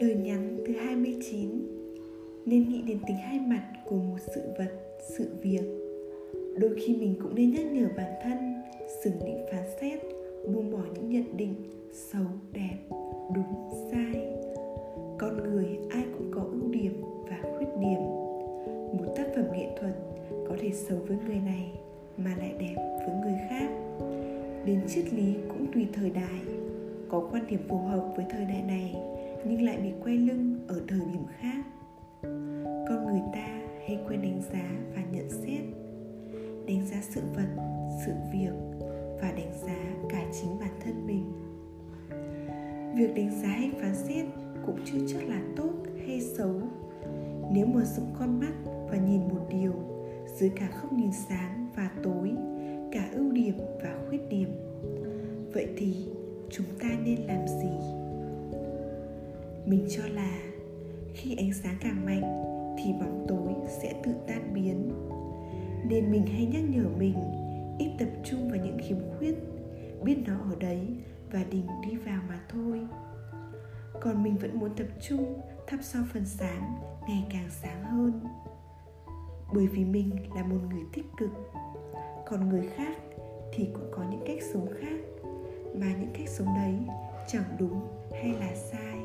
Lời nhắn thứ 29 nên nghĩ đến tính hai mặt của một sự vật, sự việc. Đôi khi mình cũng nên nhắc nhở bản thân, dừng định phán xét, buông bỏ những nhận định xấu, đẹp, đúng, sai. Con người ai cũng có ưu điểm và khuyết điểm. Một tác phẩm nghệ thuật có thể xấu với người này mà lại đẹp với người khác. Đến triết lý cũng tùy thời đại, có quan điểm phù hợp với thời đại này nhưng lại bị quay lưng ở thời điểm khác. Con người ta hay quên đánh giá và nhận xét, đánh giá sự vật, sự việc và đánh giá cả chính bản thân mình. Việc đánh giá hay phán xét cũng chưa chắc là tốt hay xấu. Nếu mở rộng con mắt và nhìn một điều dưới cả không nhìn sáng và tối, cả ưu điểm và khuyết điểm, vậy thì chúng ta nên làm gì? Mình cho là khi ánh sáng càng mạnh thì bóng tối sẽ tự tan biến. Nên mình hay nhắc nhở mình ít tập trung vào những khiếm khuyết, biết nó ở đấy và đình đi vào mà thôi. Còn mình vẫn muốn tập trung thắp sau phần sáng ngày càng sáng hơn. Bởi vì mình là một người tích cực, còn người khác thì cũng có những cách sống khác, mà những cách sống đấy chẳng đúng hay là sai.